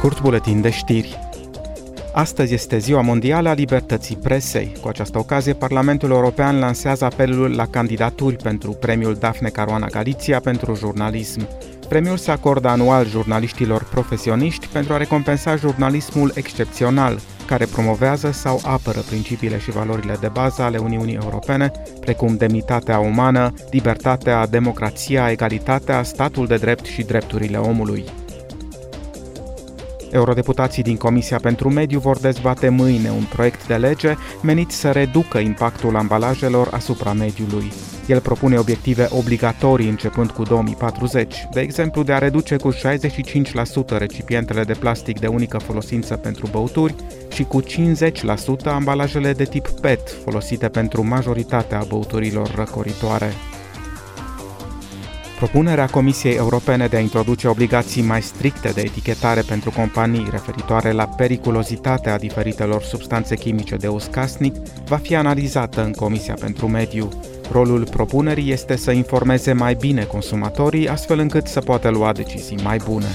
scurt buletin de știri. Astăzi este Ziua Mondială a Libertății Presei. Cu această ocazie, Parlamentul European lansează apelul la candidaturi pentru premiul Daphne Caruana Galizia pentru jurnalism. Premiul se acordă anual jurnaliștilor profesioniști pentru a recompensa jurnalismul excepțional, care promovează sau apără principiile și valorile de bază ale Uniunii Europene, precum demnitatea umană, libertatea, democrația, egalitatea, statul de drept și drepturile omului. Eurodeputații din Comisia pentru Mediu vor dezbate mâine un proiect de lege menit să reducă impactul ambalajelor asupra mediului. El propune obiective obligatorii începând cu 2040, de exemplu de a reduce cu 65% recipientele de plastic de unică folosință pentru băuturi și cu 50% ambalajele de tip PET folosite pentru majoritatea băuturilor răcoritoare. Propunerea Comisiei Europene de a introduce obligații mai stricte de etichetare pentru companii referitoare la periculozitatea diferitelor substanțe chimice de uz casnic va fi analizată în Comisia pentru Mediu. Rolul propunerii este să informeze mai bine consumatorii astfel încât să poată lua decizii mai bune.